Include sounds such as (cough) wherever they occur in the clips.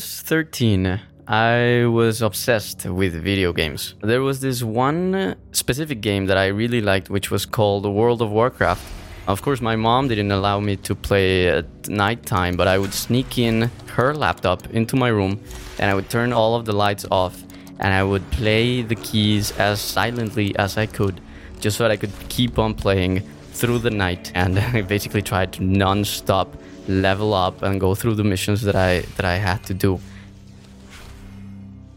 Was 13, I was obsessed with video games. There was this one specific game that I really liked, which was called World of Warcraft. Of course, my mom didn't allow me to play at nighttime, but I would sneak in her laptop into my room and I would turn all of the lights off and I would play the keys as silently as I could just so that I could keep on playing through the night and (laughs) I basically tried to non-stop level up and go through the missions that I that I had to do.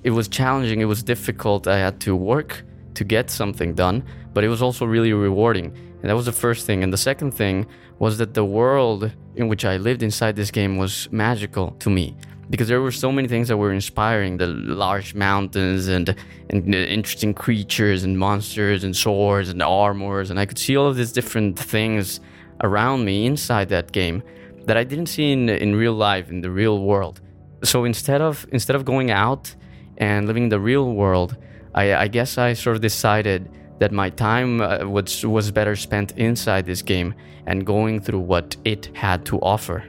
It was challenging, it was difficult. I had to work to get something done, but it was also really rewarding. And that was the first thing. And the second thing was that the world in which I lived inside this game was magical to me because there were so many things that were inspiring the large mountains and, and interesting creatures and monsters and swords and armors and i could see all of these different things around me inside that game that I didn't see in in real life in the real world. So instead of instead of going out and living the real world, I, I guess I sort of decided that my time uh, was was better spent inside this game and going through what it had to offer.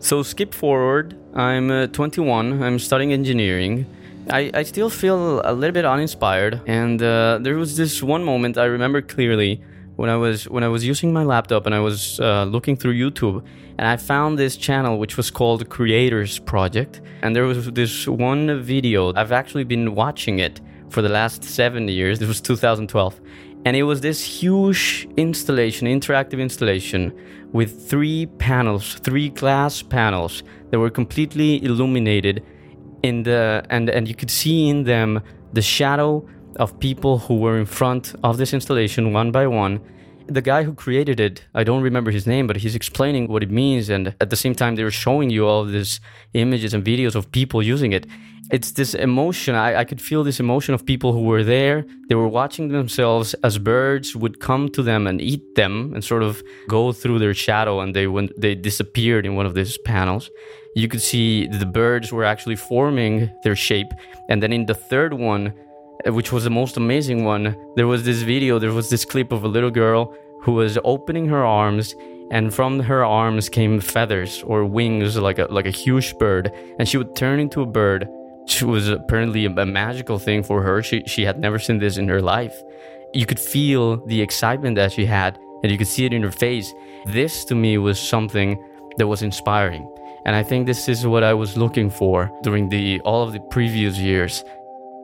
So skip forward. I'm uh, 21. I'm studying engineering. I, I still feel a little bit uninspired, and uh, there was this one moment I remember clearly when I was when I was using my laptop and I was uh, looking through YouTube, and I found this channel which was called Creators Project, and there was this one video. I've actually been watching it for the last seven years. This was 2012, and it was this huge installation, interactive installation, with three panels, three glass panels that were completely illuminated in the and and you could see in them the shadow of people who were in front of this installation one by one. The guy who created it, I don't remember his name, but he's explaining what it means. And at the same time, they were showing you all these images and videos of people using it. It's this emotion. I, I could feel this emotion of people who were there. They were watching themselves as birds would come to them and eat them and sort of go through their shadow and they went, they disappeared in one of these panels you could see the birds were actually forming their shape. And then in the third one, uh, which was the most amazing one. There was this video, there was this clip of a little girl who was opening her arms and from her arms came feathers or wings like a like a huge bird and she would turn into a bird. She was apparently a, a magical thing for her. She she had never seen this in her life. You could feel the excitement that she had and you could see it in her face. This to me was something that was inspiring. And I think this is what I was looking for during the all of the previous years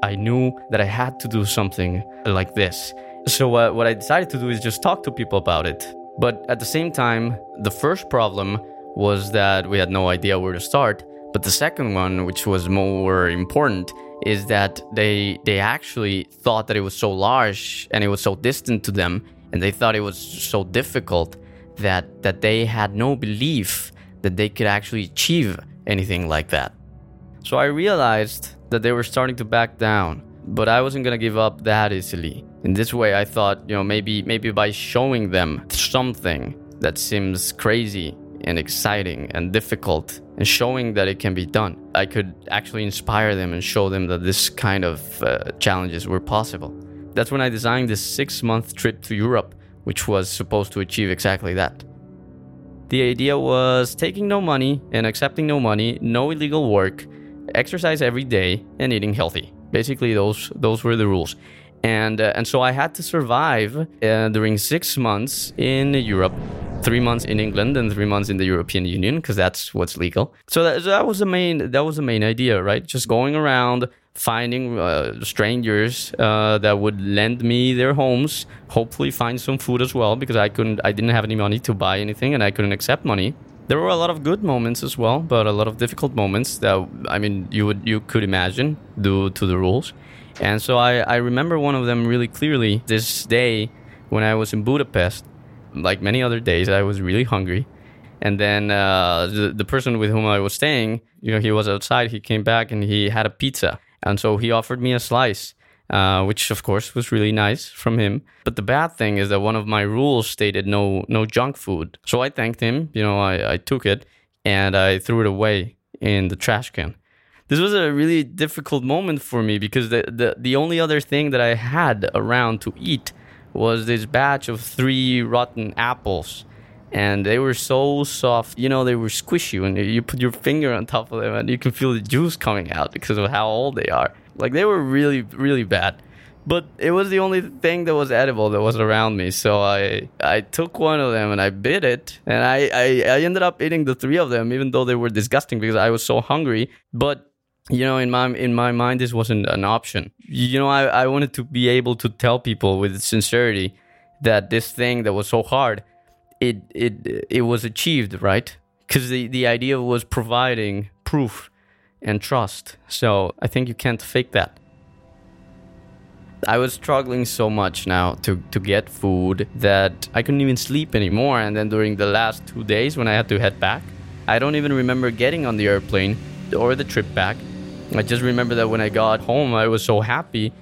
I knew that I had to do something like this. So, uh, what I decided to do is just talk to people about it. But at the same time, the first problem was that we had no idea where to start. But the second one, which was more important, is that they they actually thought that it was so large and it was so distant to them, and they thought it was so difficult that that they had no belief that they could actually achieve anything like that. So I realized that they were starting to back down, but I wasn't gonna give up that easily. In this way, I thought, you know, maybe maybe by showing them something that seems crazy and exciting and difficult and showing that it can be done, I could actually inspire them and show them that this kind of uh, challenges were possible. That's when I designed this six month trip to Europe, which was supposed to achieve exactly that. The idea was taking no money and accepting no money, no illegal work, exercise every day, and eating healthy. Basically, those those were the rules. And, uh, and so I had to survive uh, during six months in Europe, three months in England, and three months in the European Union because that's what's legal. So that, so that was the main that was the main idea, right? Just going around finding uh, strangers uh, that would lend me their homes hopefully find some food as well because i couldn't i didn't have any money to buy anything and i couldn't accept money there were a lot of good moments as well, but a lot of difficult moments that I mean you would you could imagine due to the rules. And so I, I remember one of them really clearly. This day when I was in Budapest, like many other days, I was really hungry. And then uh, the, the person with whom I was staying, you know, he was outside. He came back and he had a pizza. And so he offered me a slice uh, which of course was really nice from him. But the bad thing is that one of my rules stated no no junk food. So I thanked him. You know, I, I took it and I threw it away in the trash can. This was a really difficult moment for me because the, the, the only other thing that I had around to eat was this batch of three rotten apples. and they were so soft. You know, they were squishy when you put your finger on top of them and you can feel the juice coming out because of how old they are. Like they were really, really bad. But it was the only thing that was edible that was around me. So I I took one of them and I bit it, and I, I, I ended up eating the three of them, even though they were disgusting because I was so hungry. But you know in my in my mind this wasn't an option you know I, I wanted to be able to tell people with sincerity that this thing that was so hard it it it was achieved right because the the idea was providing proof and trust so i think you can't fake that I was struggling so much now to, to get food that I couldn't even sleep anymore. And then during the last two days when I had to head back, I don't even remember getting on the airplane or the trip back. I just remember that when I got home, I was so happy.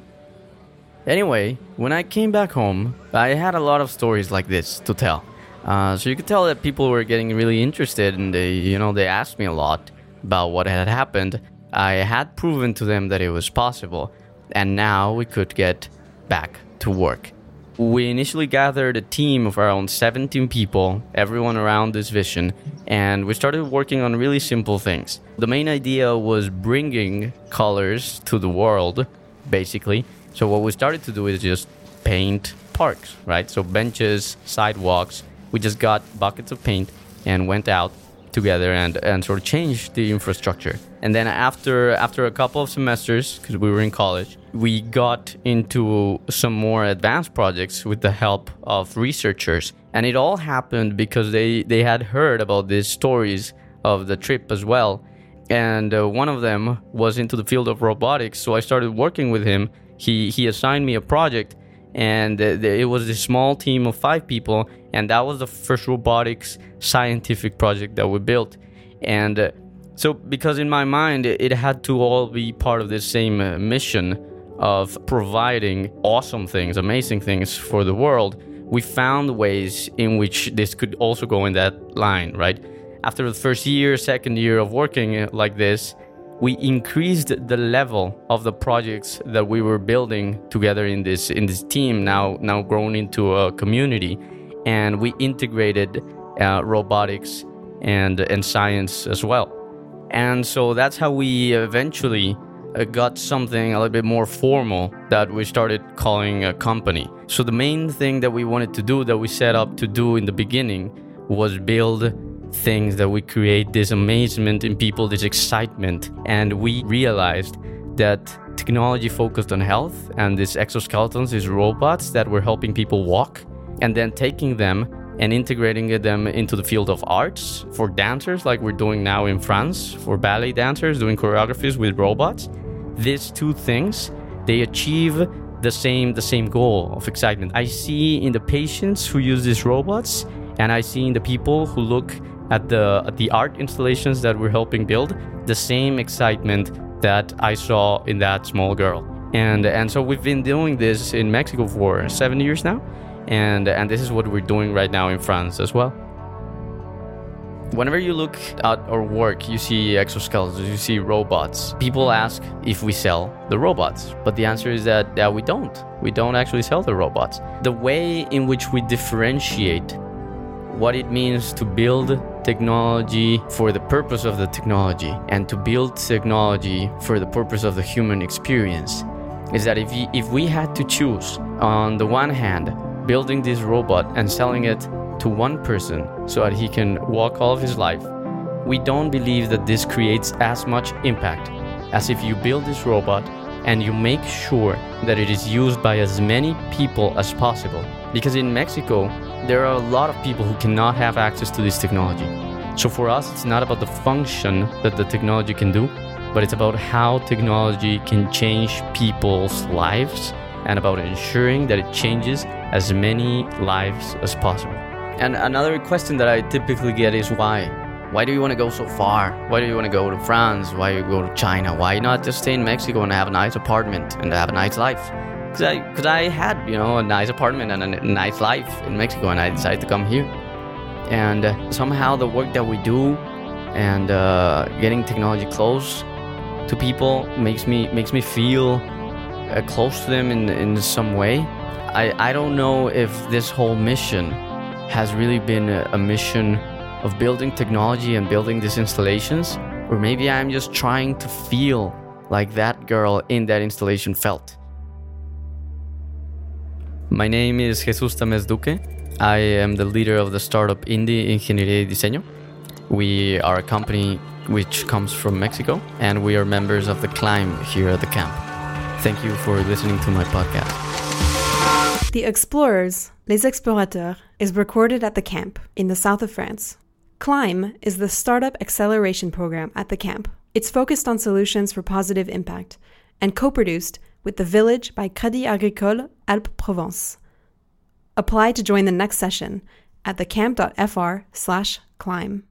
Anyway, when I came back home, I had a lot of stories like this to tell. Uh, so you could tell that people were getting really interested, and they, you know, they asked me a lot about what had happened. I had proven to them that it was possible, and now we could get back to work. We initially gathered a team of around 17 people, everyone around this vision, and we started working on really simple things. The main idea was bringing colors to the world, basically. So, what we started to do is just paint parks, right? So, benches, sidewalks. We just got buckets of paint and went out together and, and sort of changed the infrastructure. And then after after a couple of semesters, because we were in college, we got into some more advanced projects with the help of researchers. And it all happened because they, they had heard about these stories of the trip as well. And uh, one of them was into the field of robotics. So I started working with him. He, he assigned me a project and it was a small team of five people and that was the first robotics scientific project that we built and uh, so because in my mind it, had to all be part of the same uh, mission of providing awesome things amazing things for the world we found ways in which this could also go in that line right? After the first year second year of working uh, like this we increased the level of the projects that we were building together in this in this team now now grown into a community. And we integrated uh, robotics and and science as well. And so that's how we eventually Uh, got something a little bit more formal that we started calling a company so the main thing that we wanted to do that we set up to do in the beginning was build things that we create this amazement in people, this excitement. And we realized that technology focused on health and these exoskeletons, these robots that were helping people walk, and then taking them and integrating them into the field of arts for dancers, like we're doing now in France, for ballet dancers doing choreographies with robots. These two things, they achieve the same the same goal of excitement. I see in the patients who use these robots, and I see in the people who look at the at the art installations that we're helping build the same excitement that I saw in that small girl. And and so we've been doing this in Mexico for 7 years now and and this is what we're doing right now in France as well. Whenever you look at our work, you see exoskeletons, you see robots. People ask if we sell the robots, but the answer is that, that we don't. We don't actually sell the robots. The way in which we differentiate what it means to build technology for the purpose of the technology and to build technology for the purpose of the human experience is that if, if we had to choose on the one hand building this robot and selling it to one person so that he can walk all of his life we don't believe that this creates as much impact as if you build this robot and you make sure that it is used by as many people as possible because in Mexico there are a lot of people who cannot have access to this technology. So for us, it's not about the function that the technology can do, but it's about how technology can change people's lives and about ensuring that it changes as many lives as possible. And another question that I typically get is why? Why do you want to go so far? Why do you want to go to France? Why do you go to China? Why not just stay in Mexico and have a nice apartment and have a nice life? because I, cause I had you know a nice apartment and a nice life in Mexico, and I decided to come here. And uh, somehow the work that we do and uh, getting technology close to people makes me makes me feel uh, close to them in in some way. I I don't know if this whole mission has really been a, mission of building technology and building these installations, or maybe I'm just trying to feel like that girl in that installation felt. My name is Jesus Tamez Duque. I am the leader of the startup Indie Ingeniería y Diseño. We are a company which comes from Mexico, and we are members of the Climb here at the camp. Thank you for listening to my podcast. The Explorers, Les Explorateurs, is recorded at the camp in the south of France. Climb is the startup acceleration program at the camp. It's focused on solutions for positive impact and co produced with The Village by Crédit Agricole Alpes Provence. Apply to join the next session at thecamp.fr slash climb.